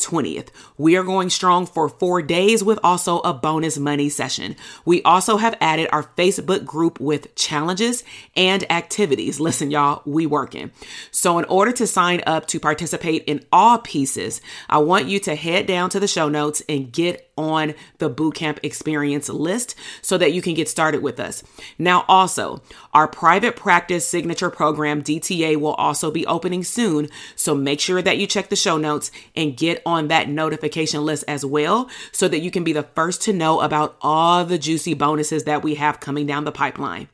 20th. We are going strong for four days with also a bonus money session. We also have added our Facebook group with challenges and activities. Listen, y'all, we working. So in order to sign up to participate in all pieces, I want you to head down to the show notes and get on the bootcamp experience list so that you can get started with us. Now, also, our private practice signature program, DTA, will also be opening soon. So make sure that you check the show notes and get on that notification list as well so that you can be the first to know about all the juicy bonuses that we have coming down the pipeline.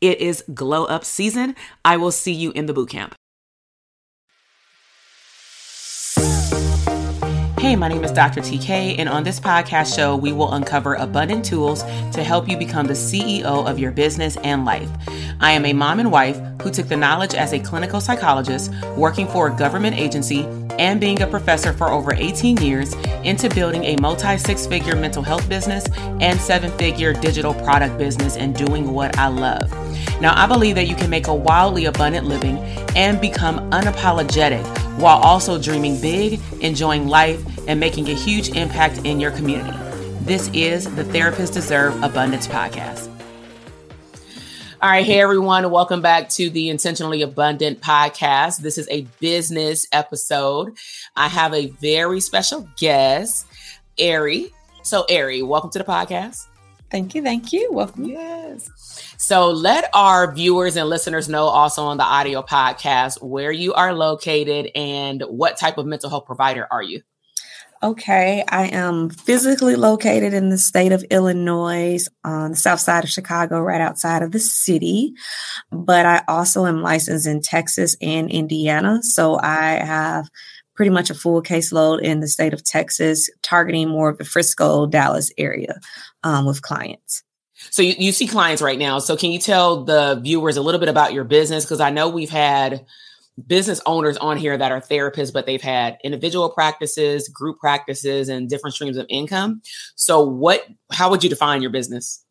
It is glow up season. I will see you in the bootcamp. Hey, my name is Dr. TK, and on this podcast show, we will uncover abundant tools to help you become the CEO of your business and life. I am a mom and wife who took the knowledge as a clinical psychologist, working for a government agency, and being a professor for over 18 years into building a multi six figure mental health business and seven figure digital product business and doing what I love. Now, I believe that you can make a wildly abundant living and become unapologetic while also dreaming big, enjoying life, and making a huge impact in your community. This is the Therapists Deserve Abundance podcast. All right, hey everyone, welcome back to the Intentionally Abundant podcast. This is a business episode. I have a very special guest, Arrie. So, Arrie, welcome to the podcast. Thank you. Thank you. Welcome. Yes. So let our viewers and listeners know also on the audio podcast where you are located and what type of mental health provider are you? Okay, I am physically located in the state of Illinois on the south side of Chicago, right outside of the city. But I also am licensed in Texas and Indiana. So I have pretty much a full caseload in the state of Texas, targeting more of the Frisco, Dallas area um, with clients. So you, you see clients right now. So can you tell the viewers a little bit about your business? Because I know we've had business owners on here that are therapists, but they've had individual practices, group practices, and different streams of income. So what how would you define your business?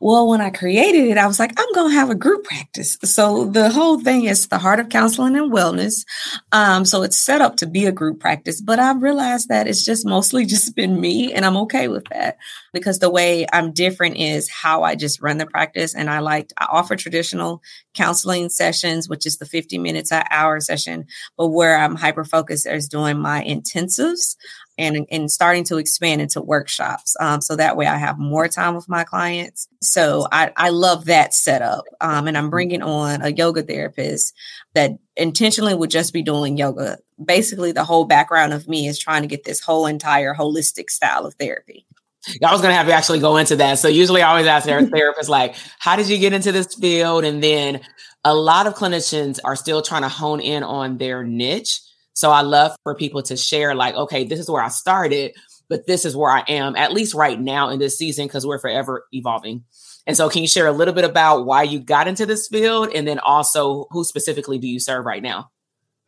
Well, when I created it, I was like, I'm going to have a group practice. So the whole thing is the Heart of Counseling and Wellness. Um, so it's set up to be a group practice, but I realized that it's just mostly just been me, and I'm okay with that because the way I'm different is how I just run the practice. And I like I offer traditional counseling sessions, which is the 50 minutes an hour session, but where I'm hyper focused is doing my intensives and, and starting to expand into workshops. Um, so that way I have more time with my clients. So I, I love that setup. Um, and I'm bringing on a yoga therapist that intentionally would just be doing yoga. Basically, the whole background of me is trying to get this whole entire holistic style of therapy. I was going to have you actually go into that. So usually I always ask their therapist, like, how did you get into this field? And then a lot of clinicians are still trying to hone in on their niche. So I love for people to share, like, okay, this is where I started, but this is where I am, at least right now in this season, because we're forever evolving. And so, can you share a little bit about why you got into this field and then also who specifically do you serve right now?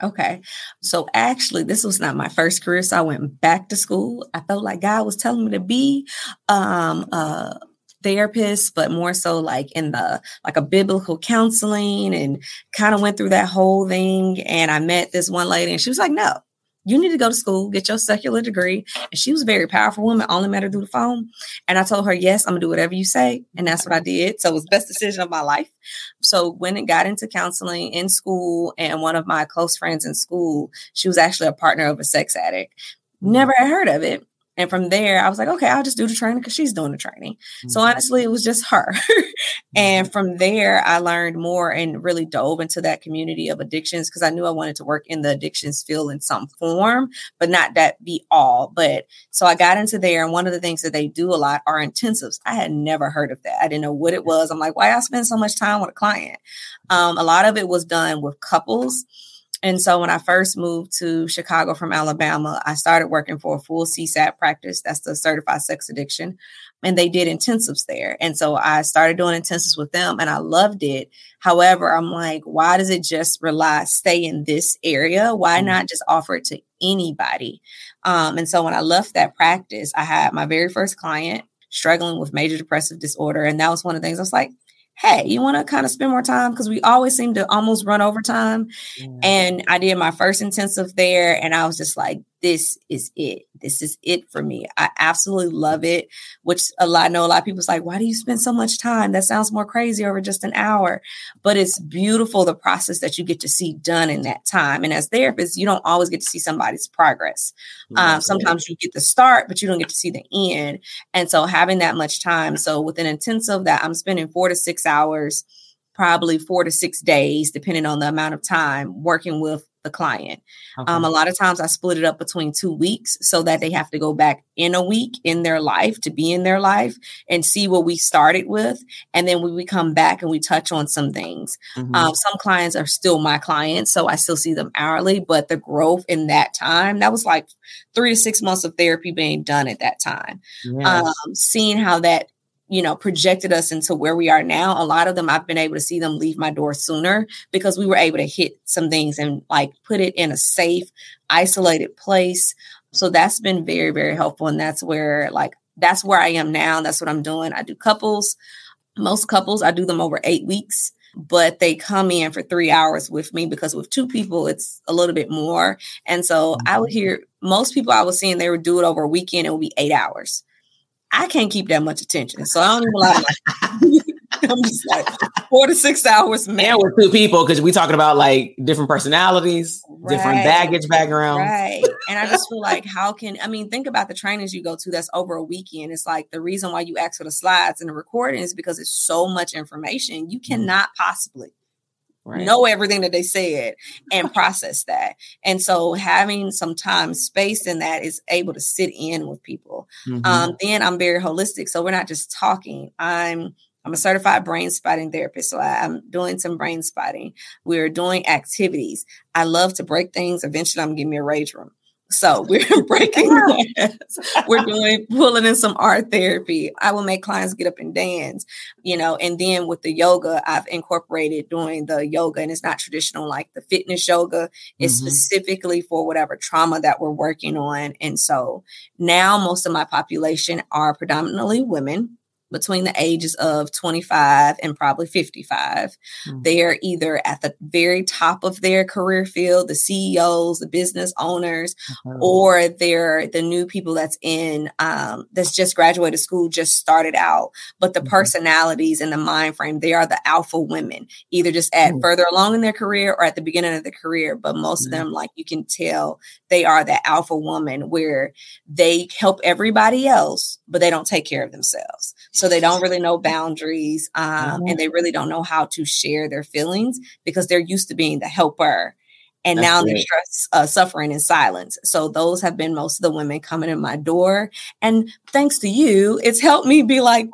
Okay. So actually, this was not my first career. So I went back to school. I felt like God was telling me to be um, uh, therapist, but more so like in the like a biblical counseling and kind of went through that whole thing. And I met this one lady and she was like, no, you need to go to school, get your secular degree. And she was a very powerful woman, only met her through the phone. And I told her, yes, I'm gonna do whatever you say. And that's what I did. So it was best decision of my life. So when it got into counseling in school, and one of my close friends in school, she was actually a partner of a sex addict. Mm-hmm. Never had heard of it And from there, I was like, okay, I'll just do the training because she's doing the training. Mm-hmm. So honestly, it was just her. and mm-hmm. from there, I learned more and really dove into that community of addictions because I knew I wanted to work in the addictions field in some form, but not that be all. But so I got into there. And one of the things that they do a lot are intensives. I had never heard of that. I didn't know what it was. I'm like, why I spend so much time with a client? Um, a lot of it was done with couples and so when I first moved to Chicago from Alabama, I started working for a full CSAT practice. That's the certified sex addiction. And they did intensives there. And so I started doing intensives with them and I loved it. However, I'm like, why does it just rely, stay in this area? Why mm-hmm. not just offer it to anybody? Um, and so when I left that practice, I had my very first client struggling with major depressive disorder. And that was one of the things I was like, hey, you want to kind of spend more time? Because we always seem to almost run over time. Mm. And I did my first intensive there, and I was just like, this is it. This is it for me. I absolutely love it. Which a lot I know a lot of people's like, why do you spend so much time? That sounds more crazy over just an hour. But it's beautiful the process that you get to see done in that time. And as therapists, you don't always get to see somebody's progress. Um, sometimes you get the start, but you don't get to see the end. And so having that much time. So with an intensive that I'm spending four to six hours probably four to six days, depending on the amount of time working with the client. Okay. Um, a lot of times I split it up between two weeks so that they have to go back in a week in their life to be in their life and see what we started with. And then we, we come back and we touch on some things. Mm-hmm. Um, some clients are still my clients, so I still see them hourly, but the growth in that time, that was like three to six months of therapy being done at that time. Yes. Um, seeing how that you know, projected us into where we are now. A lot of them, I've been able to see them leave my door sooner because we were able to hit some things and like put it in a safe, isolated place. So that's been very, very helpful. And that's where, like, that's where I am now. That's what I'm doing. I do couples. Most couples, I do them over eight weeks, but they come in for three hours with me because with two people, it's a little bit more. And so I would mm-hmm. hear most people I was seeing, they would do it over a weekend. It would be eight hours. I can't keep that much attention. So I don't even like I'm just like four to six hours, man. And with two people, because we talking about like different personalities, right. different baggage backgrounds. Right. And I just feel like how can I mean, think about the trainings you go to that's over a weekend. It's like the reason why you ask for the slides and the recording is because it's so much information. You mm-hmm. cannot possibly Right. know everything that they said and process that. And so having some time space in that is able to sit in with people. Mm-hmm. Um, then I'm very holistic. So we're not just talking. I'm I'm a certified brain spotting therapist. So I, am doing some brain spotting. We're doing activities. I love to break things. Eventually I'm give me a rage room. So we're breaking We're doing pulling in some art therapy. I will make clients get up and dance, you know, and then with the yoga, I've incorporated doing the yoga and it's not traditional like the fitness yoga. It's mm-hmm. specifically for whatever trauma that we're working on. And so now most of my population are predominantly women between the ages of 25 and probably 55. Mm-hmm. They're either at the very top of their career field, the CEOs, the business owners, mm-hmm. or they're the new people that's in um, that's just graduated school, just started out. But the mm-hmm. personalities and the mind frame, they are the alpha women, either just at mm. further along in their career or at the beginning of the career. But most of them, like you can tell, they are the alpha woman where they help everybody else, but they don't take care of themselves. So they don't really know boundaries um, and they really don't know how to share their feelings because they're used to being the helper. And That's now great. they're stress, uh, suffering in silence. So those have been most of the women coming in my door. And thanks to you, it's helped me be like,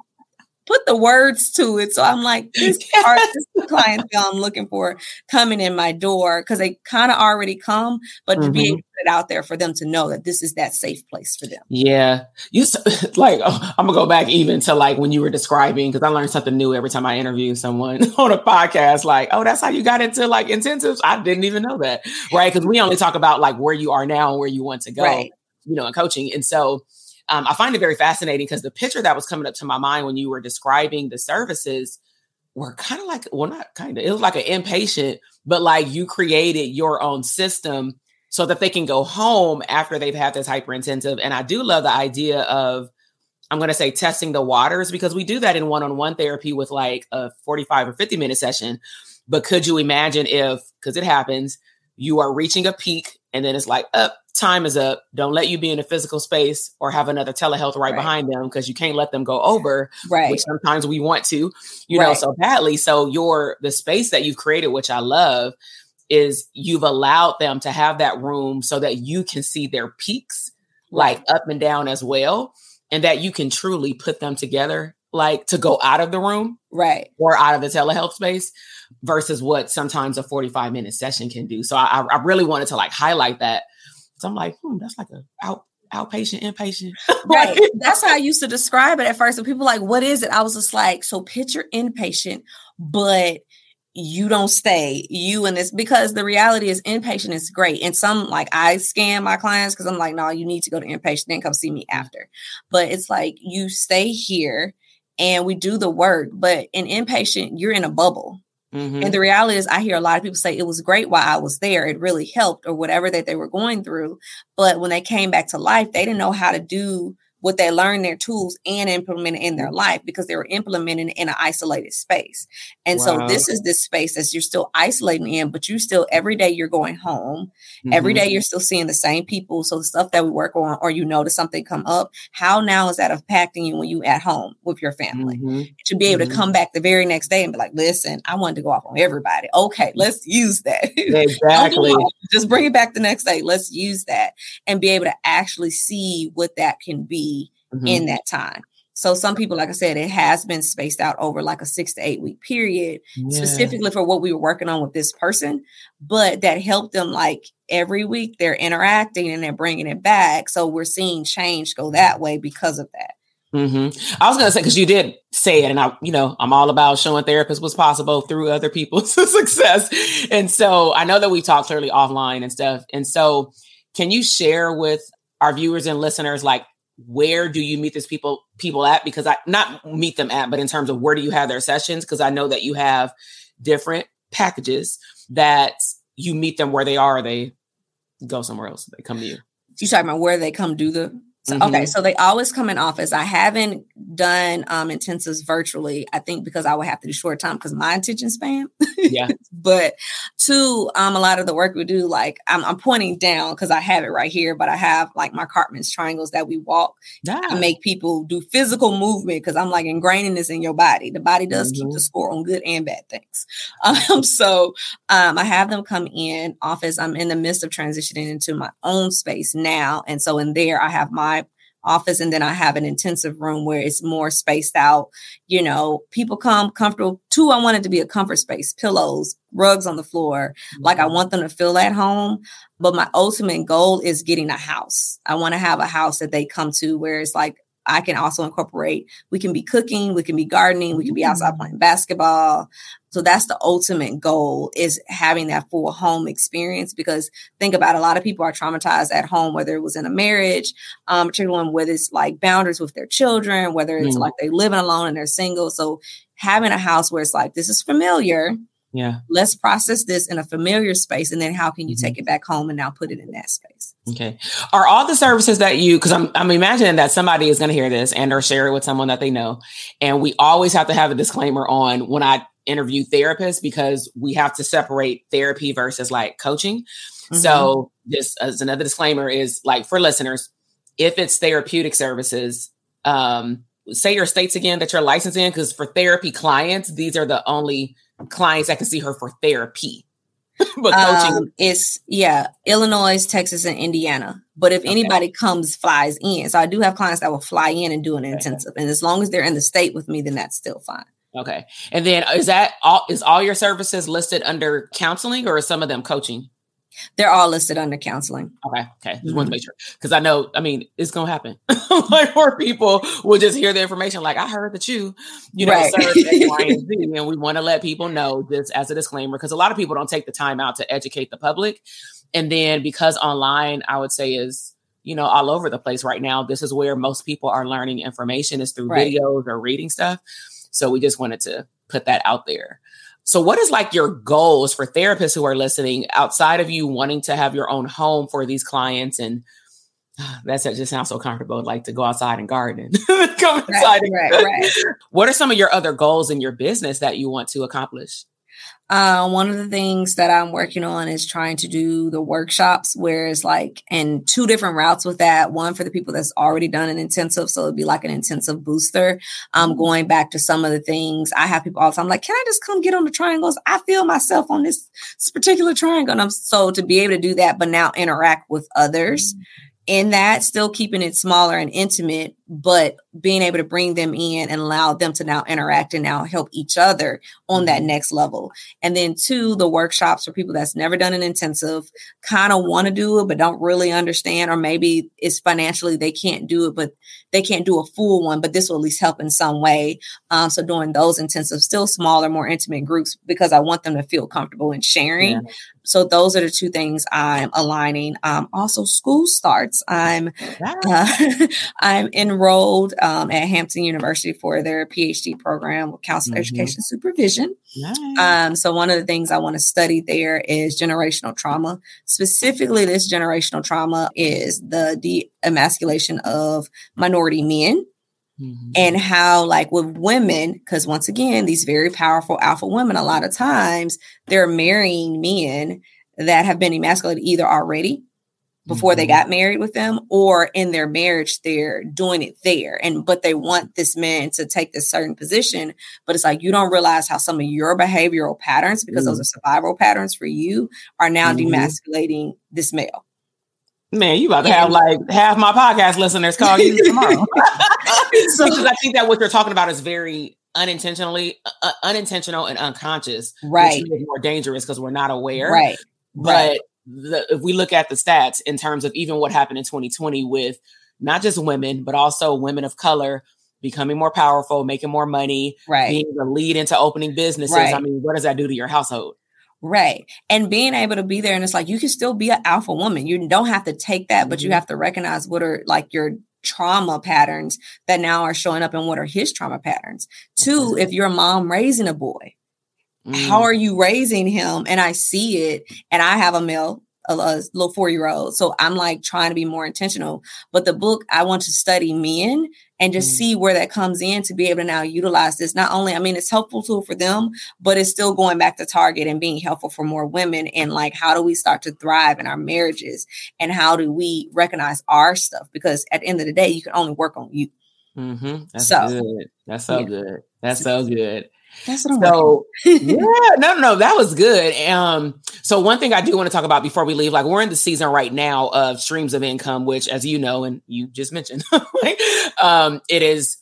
put the words to it. So I'm like, this are this clientele I'm looking for coming in my door because they kind of already come, but mm-hmm. to be able to put it out there for them to know that this is that safe place for them. Yeah. You like, oh, I'm gonna go back even to like when you were describing, because I learned something new every time I interview someone on a podcast, like, oh, that's how you got into like intensives. I didn't even know that. Right. Cause we only talk about like where you are now and where you want to go, right. you know, in coaching. And so um, I find it very fascinating because the picture that was coming up to my mind when you were describing the services were kind of like, well, not kind of, it was like an inpatient, but like you created your own system so that they can go home after they've had this hyper intensive. And I do love the idea of, I'm going to say testing the waters because we do that in one on one therapy with like a 45 or 50 minute session. But could you imagine if, because it happens, you are reaching a peak and then it's like, up, time is up, don't let you be in a physical space or have another telehealth right, right. behind them because you can't let them go over. Right. Which sometimes we want to, you right. know, so badly. So your the space that you've created, which I love, is you've allowed them to have that room so that you can see their peaks like up and down as well. And that you can truly put them together, like to go out of the room. Right. Or out of the telehealth space versus what sometimes a 45 minute session can do. So I, I really wanted to like highlight that so I'm like, hmm, that's like a out outpatient, inpatient. right. That's how I used to describe it at first. And people like, what is it? I was just like, so picture inpatient, but you don't stay you and this because the reality is inpatient is great and some like i scan my clients because i'm like no you need to go to inpatient then come see me after but it's like you stay here and we do the work but in inpatient you're in a bubble Mm-hmm. And the reality is, I hear a lot of people say it was great while I was there. It really helped, or whatever that they were going through. But when they came back to life, they didn't know how to do what they learn their tools and implement it in their life because they were implementing in an isolated space. And wow. so this is this space that you're still isolating in, but you still every day you're going home. Mm-hmm. Every day you're still seeing the same people. So the stuff that we work on, or you notice something come up, how now is that impacting you when you at home with your family? Mm-hmm. To be able mm-hmm. to come back the very next day and be like, listen, I wanted to go off on everybody. Okay, let's use that. Exactly. Just bring it back the next day. Let's use that and be able to actually see what that can be mm-hmm. in that time. So some people, like I said, it has been spaced out over like a six to eight week period, yeah. specifically for what we were working on with this person. But that helped them like every week they're interacting and they're bringing it back. So we're seeing change go that way because of that. Mm-hmm. I was gonna say because you did say it, and I, you know, I'm all about showing therapists what's possible through other people's success. And so I know that we talked clearly offline and stuff. And so, can you share with our viewers and listeners like where do you meet these people people at? Because i not meet them at but in terms of where do you have their sessions? Because i know that you have different packages that you meet them where they are they go somewhere else they come to you. You talking about where they come do the so, mm-hmm. Okay, so they always come in office. I haven't done um, intensives virtually. I think because I would have to do short time because my attention span. Yeah. but two, um, a lot of the work we do, like I'm, I'm pointing down because I have it right here, but I have like my Karpman's triangles that we walk yeah. and make people do physical movement because I'm like ingraining this in your body. The body does mm-hmm. keep the score on good and bad things. Um, so um, I have them come in office. I'm in the midst of transitioning into my own space now, and so in there I have my office and then I have an intensive room where it's more spaced out. You know, people come comfortable. Two, I want it to be a comfort space, pillows, rugs on the floor. Mm-hmm. Like I mm-hmm. want them to feel at home. But my ultimate goal is getting a house. I want to have a house that they come to where it's like I can also incorporate. We can be cooking, we can be gardening, we can be outside mm. playing basketball. So that's the ultimate goal is having that full home experience. Because think about it, a lot of people are traumatized at home, whether it was in a marriage, um, particularly whether it's like boundaries with their children, whether it's mm. like they living alone and they're single. So having a house where it's like this is familiar. Yeah. Let's process this in a familiar space. And then how can you mm-hmm. take it back home and now put it in that space? Okay. Are all the services that you, because I'm, I'm imagining that somebody is going to hear this and or share it with someone that they know. And we always have to have a disclaimer on when I interview therapists because we have to separate therapy versus like coaching. Mm-hmm. So this as another disclaimer is like for listeners, if it's therapeutic services, um, say your states again that you're licensed in, because for therapy clients, these are the only clients that can see her for therapy. but coaching um, it's yeah, Illinois, Texas, and Indiana. But if okay. anybody comes, flies in. So I do have clients that will fly in and do an intensive. And as long as they're in the state with me, then that's still fine. Okay. And then is that all is all your services listed under counseling or is some of them coaching? They're all listed under counseling. Okay. Okay. Just mm-hmm. want to make sure. Because I know, I mean, it's gonna happen. like more people will just hear the information, like, I heard that you, you know, right. and, and we want to let people know this as a disclaimer, because a lot of people don't take the time out to educate the public. And then because online, I would say is you know all over the place right now this is where most people are learning information is through right. videos or reading stuff so we just wanted to put that out there so, what is like your goals for therapists who are listening outside of you wanting to have your own home for these clients? And that's that just sounds so comfortable, like to go outside and garden. Come inside. Right, right, right. What are some of your other goals in your business that you want to accomplish? Uh, one of the things that I'm working on is trying to do the workshops where it's like, and two different routes with that. One for the people that's already done an intensive. So it'd be like an intensive booster. Um, going back to some of the things I have people all the time, like, can I just come get on the triangles? I feel myself on this, this particular triangle. And I'm so to be able to do that, but now interact with others. Mm-hmm in that, still keeping it smaller and intimate, but being able to bring them in and allow them to now interact and now help each other on that mm-hmm. next level. And then two, the workshops for people that's never done an intensive, kind of want to do it, but don't really understand, or maybe it's financially they can't do it, but they can't do a full one, but this will at least help in some way. Um, so doing those intensive, still smaller, more intimate groups because I want them to feel comfortable in sharing. Yeah. So those are the two things I'm aligning. Um, also, school starts. I'm uh, I'm enrolled um, at Hampton University for their PhD program with counselor mm-hmm. education supervision. Nice. Um, so one of the things I want to study there is generational trauma. Specifically, this generational trauma is the de-emasculation of minority men. Mm-hmm. And how, like with women, because once again, these very powerful alpha women, a lot of times they're marrying men that have been emasculated either already before mm-hmm. they got married with them or in their marriage they're doing it there and but they want this man to take this certain position but it's like you don't realize how some of your behavioral patterns because mm-hmm. those mm. are survival patterns for you are now mm-hmm. demasculating this male Man, you about to have like half my podcast listeners call you tomorrow. so, because I think that what you're talking about is very unintentionally uh, uh unintentional and unconscious, right? Which is more dangerous because we're not aware, right? But right. The, if we look at the stats in terms of even what happened in 2020 with not just women but also women of color becoming more powerful, making more money, right? Being the lead into opening businesses. Right. I mean, what does that do to your household? Right. And being able to be there and it's like you can still be an alpha woman. You don't have to take that, mm-hmm. but you mm-hmm. have to recognize what are like your trauma patterns that now are showing up and what are his trauma patterns. Two, if you're a mom raising a boy, mm. how are you raising him? And I see it and I have a male a, a little four year old. So I'm like trying to be more intentional. But the book, I want to study men and just mm. see where that comes in to be able to now utilize this. Not only, I mean, it's helpful tool for them, but it's still going back to target and being helpful for more women. And like, how do we start to thrive in our marriages? And how do we recognize our stuff? Because at the end of the day, you can only work on you. Mm-hmm. That's so good. That's so yeah. good. That's so good. That's what I'm so yeah, no, no, that was good. Um, so one thing I do want to talk about before we leave, like we're in the season right now of streams of income, which, as you know, and you just mentioned, um, it is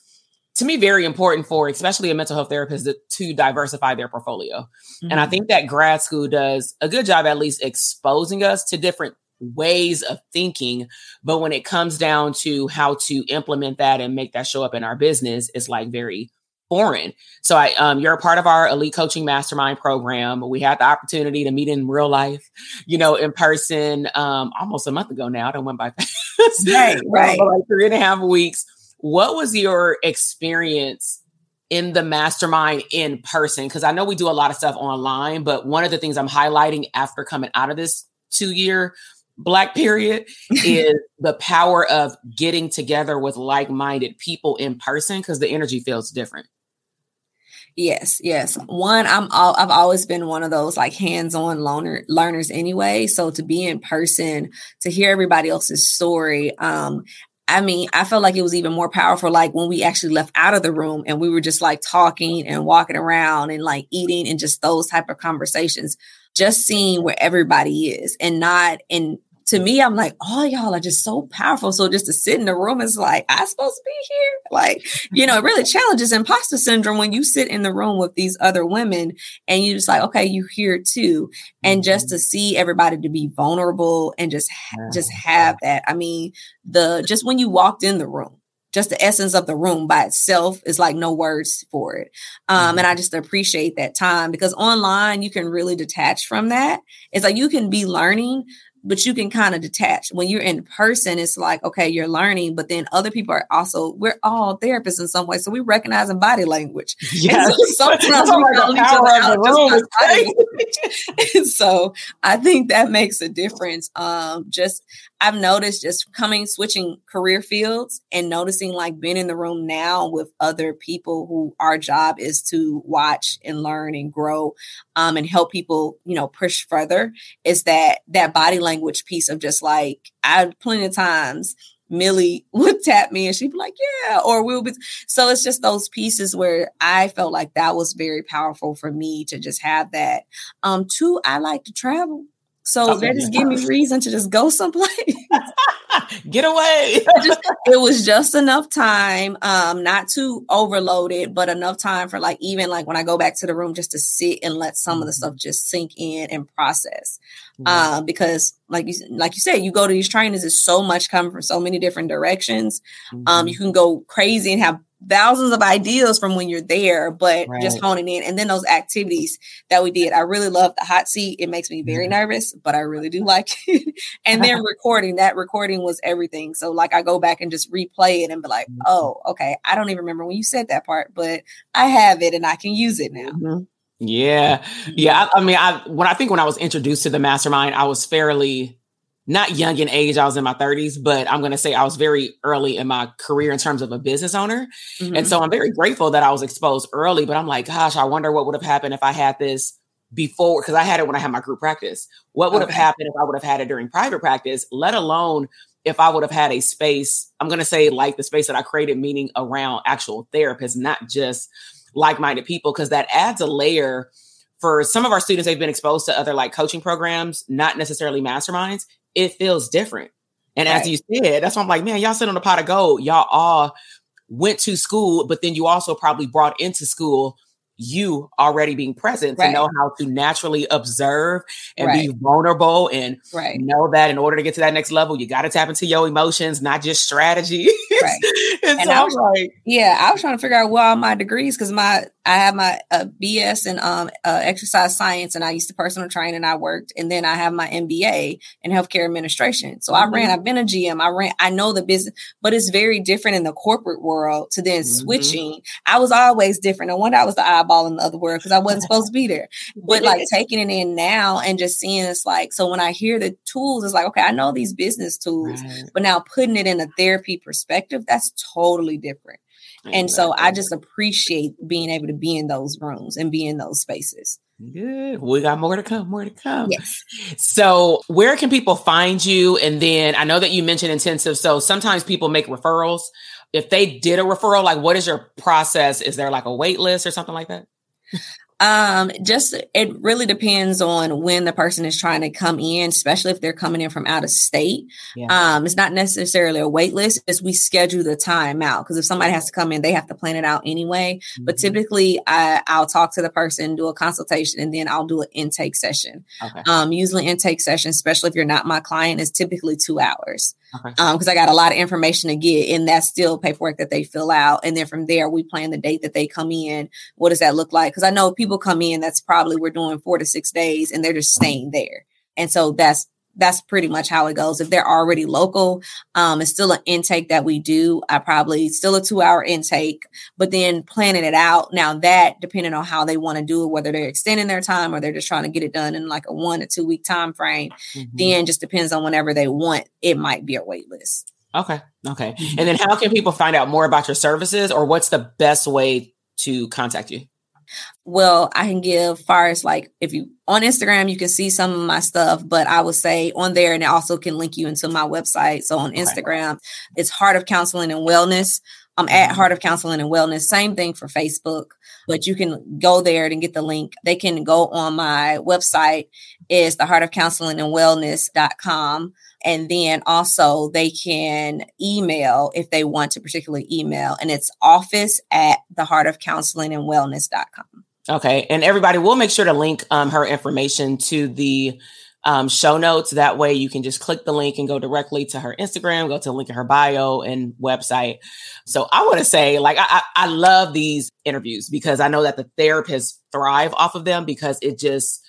to me very important for especially a mental health therapist to, to diversify their portfolio. Mm-hmm. And I mm-hmm. think that grad school does a good job at least exposing us to different ways of thinking but when it comes down to how to implement that and make that show up in our business it's like very foreign. So I um you're a part of our elite coaching mastermind program. We had the opportunity to meet in real life, you know, in person um almost a month ago now. I don't went by fast. Right, right. like three and a half weeks. What was your experience in the mastermind in person? Because I know we do a lot of stuff online, but one of the things I'm highlighting after coming out of this two year black period is the power of getting together with like-minded people in person because the energy feels different Yes, yes. One, I'm all, I've always been one of those like hands-on learner learners anyway. So to be in person, to hear everybody else's story, um, I mean, I felt like it was even more powerful like when we actually left out of the room and we were just like talking and walking around and like eating and just those type of conversations just seeing where everybody is and not in to me, I'm like, oh, y'all are just so powerful. So just to sit in the room is like, I supposed to be here. Like, you know, it really challenges imposter syndrome when you sit in the room with these other women and you just like, okay, you here too. And just mm-hmm. to see everybody to be vulnerable and just, just have that. I mean, the, just when you walked in the room, just the essence of the room by itself is like no words for it. Um, mm-hmm. And I just appreciate that time because online you can really detach from that. It's like you can be learning, but you can kind of detach when you're in person it's like okay you're learning but then other people are also we're all therapists in some way so we recognize in body language yes. so sometimes we call each other out just body language. so i think that makes a difference um just I've noticed just coming, switching career fields and noticing like being in the room now with other people who our job is to watch and learn and grow um, and help people, you know, push further is that that body language piece of just like I plenty of times Millie would tap me and she'd be like, yeah, or we'll be. So it's just those pieces where I felt like that was very powerful for me to just have that. Um, two, I like to travel. So okay. that just gave me reason to just go someplace. Get away. it was just enough time, um, not too overloaded, but enough time for like even like when I go back to the room just to sit and let some of the stuff mm-hmm. just sink in and process. Mm-hmm. Um, because like you like you said, you go to these trainings, there's so much coming from so many different directions. Um, mm-hmm. Um, you can go crazy and have thousands of ideas from when you're there, but right. just honing in. And then those activities that we did, I really love the hot seat. It makes me very nervous, but I really do like it. and then recording, that recording was everything. So like I go back and just replay it and be like, mm-hmm. oh, okay, I don't even remember when you said that part, but I have it and I can use it now. Mm-hmm. Yeah. Yeah. I, I mean, I when I think when I was introduced to the mastermind, I was fairly not young in age. I was in my 30s, but I'm going to say I was very early in my career in terms of a business owner. Mm-hmm. And so I'm very grateful that I was exposed early, but I'm like, gosh, I wonder what would have happened if I had this before, because I had it when I had my group practice. What would okay. have happened if I would have had it during private practice, let alone if I would have had a space, I'm going to say like the space that I created, meaning around actual therapists, not just like minded people, because that adds a layer for some of our students, they've been exposed to other like coaching programs, not necessarily masterminds it feels different. And right. as you said, that's why I'm like, man, y'all sit on a pot of gold. Y'all all went to school, but then you also probably brought into school you already being present right. to know how to naturally observe and right. be vulnerable and right. know that in order to get to that next level, you got to tap into your emotions, not just strategy. Right. and, and so I was, like, yeah, I was trying to figure out where all my degrees because my I have my uh, BS in um, uh, exercise science, and I used to personal train, and I worked, and then I have my MBA in healthcare administration. So mm-hmm. I ran. I've been a GM. I ran. I know the business, but it's very different in the corporate world to then mm-hmm. switching. I was always different. No wonder I was the eyeball in the other world because I wasn't supposed to be there. But like taking it in now and just seeing it's like so when I hear the tools, it's like okay, I know these business tools, right. but now putting it in a therapy perspective, that's totally different. And so I just appreciate being able to be in those rooms and be in those spaces. Good. We got more to come, more to come. Yes. So, where can people find you? And then I know that you mentioned intensive. So, sometimes people make referrals. If they did a referral, like what is your process? Is there like a wait list or something like that? Um, just it really depends on when the person is trying to come in, especially if they're coming in from out of state. Yeah. Um, it's not necessarily a wait list, as we schedule the time out. Because if somebody has to come in, they have to plan it out anyway. Mm-hmm. But typically I, I'll talk to the person, do a consultation, and then I'll do an intake session. Okay. Um, usually intake session, especially if you're not my client, is typically two hours. Okay. Um, because I got a lot of information to get, and that's still paperwork that they fill out. And then from there, we plan the date that they come in. What does that look like? Because I know people come in that's probably we're doing four to six days, and they're just staying there. And so that's that's pretty much how it goes. If they're already local, um, it's still an intake that we do. I probably still a two hour intake, but then planning it out. Now that depending on how they want to do it, whether they're extending their time or they're just trying to get it done in like a one to two week time frame, mm-hmm. then just depends on whenever they want. It might be a wait list. Okay. Okay. And then how can people find out more about your services or what's the best way to contact you? Well, I can give far as like if you on Instagram, you can see some of my stuff, but I would say on there, and it also can link you into my website. So on Instagram, okay. it's Heart of Counseling and Wellness. I'm at mm-hmm. Heart of Counseling and Wellness. Same thing for Facebook, but you can go there and get the link. They can go on my website is the Heart of Counseling and Wellness.com. And then also they can email if they want to particularly email, and it's office at the heart of counseling and wellness.com. Okay. And everybody, we'll make sure to link um, her information to the um, show notes. That way you can just click the link and go directly to her Instagram, go to the link in her bio and website. So I want to say, like, I, I love these interviews because I know that the therapists thrive off of them because it just,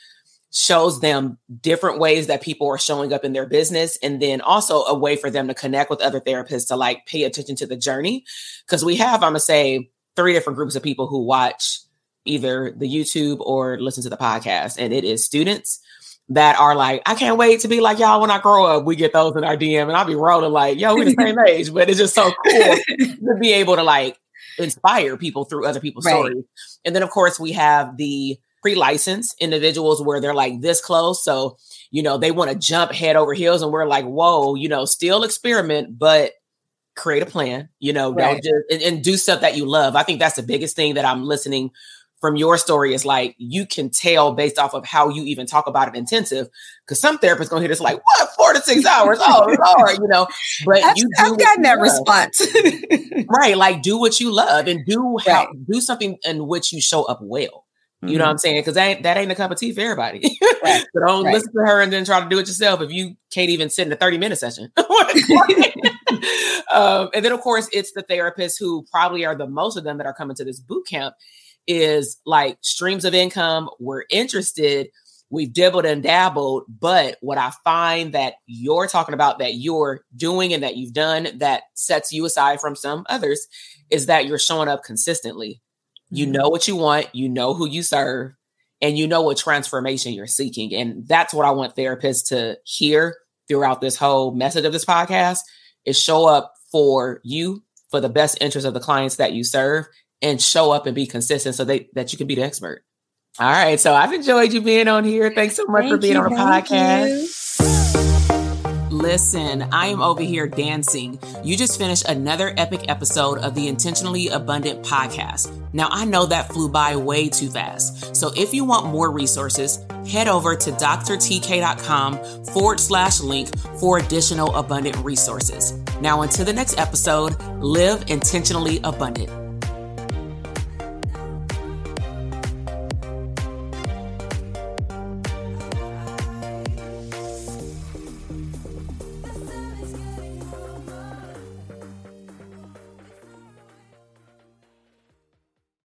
shows them different ways that people are showing up in their business and then also a way for them to connect with other therapists to like pay attention to the journey. Because we have i'm gonna say three different groups of people who watch either the youtube or listen to the podcast and it is students that are like i can't wait to be like y'all when i grow up. We get those in our dm and i'll be rolling like yo we're the same age but it's just so cool to be able to like inspire people through other people's right. stories. And then of course we have the pre-licensed individuals where they're like this close. So, you know, they want to jump head over heels and we're like, whoa, you know, still experiment, but create a plan, you know, right. just, and, and do stuff that you love. I think that's the biggest thing that I'm listening from your story is like you can tell based off of how you even talk about it intensive because some therapists gonna hear this like what? Four to six hours? Oh lord you know? But I've, you I've gotten that response. Right like do what you love and do how do something in which you show up well you know what I'm mm-hmm. saying? Because that ain't, that ain't a cup of tea for everybody. Right. so don't right. listen to her and then try to do it yourself if you can't even sit in a 30 minute session. um, and then, of course, it's the therapists who probably are the most of them that are coming to this boot camp is like streams of income. We're interested. We've dibbled and dabbled. But what I find that you're talking about that you're doing and that you've done that sets you aside from some others is that you're showing up consistently you mm-hmm. know what you want, you know who you serve, and you know what transformation you're seeking. And that's what I want therapists to hear throughout this whole message of this podcast is show up for you for the best interest of the clients that you serve and show up and be consistent so they, that you can be the expert. All right. So I've enjoyed you being on here. Thanks so much thank for being you, on the podcast. You. Listen, I am over here dancing. You just finished another epic episode of the Intentionally Abundant podcast. Now, I know that flew by way too fast. So if you want more resources, head over to drtk.com forward slash link for additional abundant resources. Now, until the next episode, live intentionally abundant.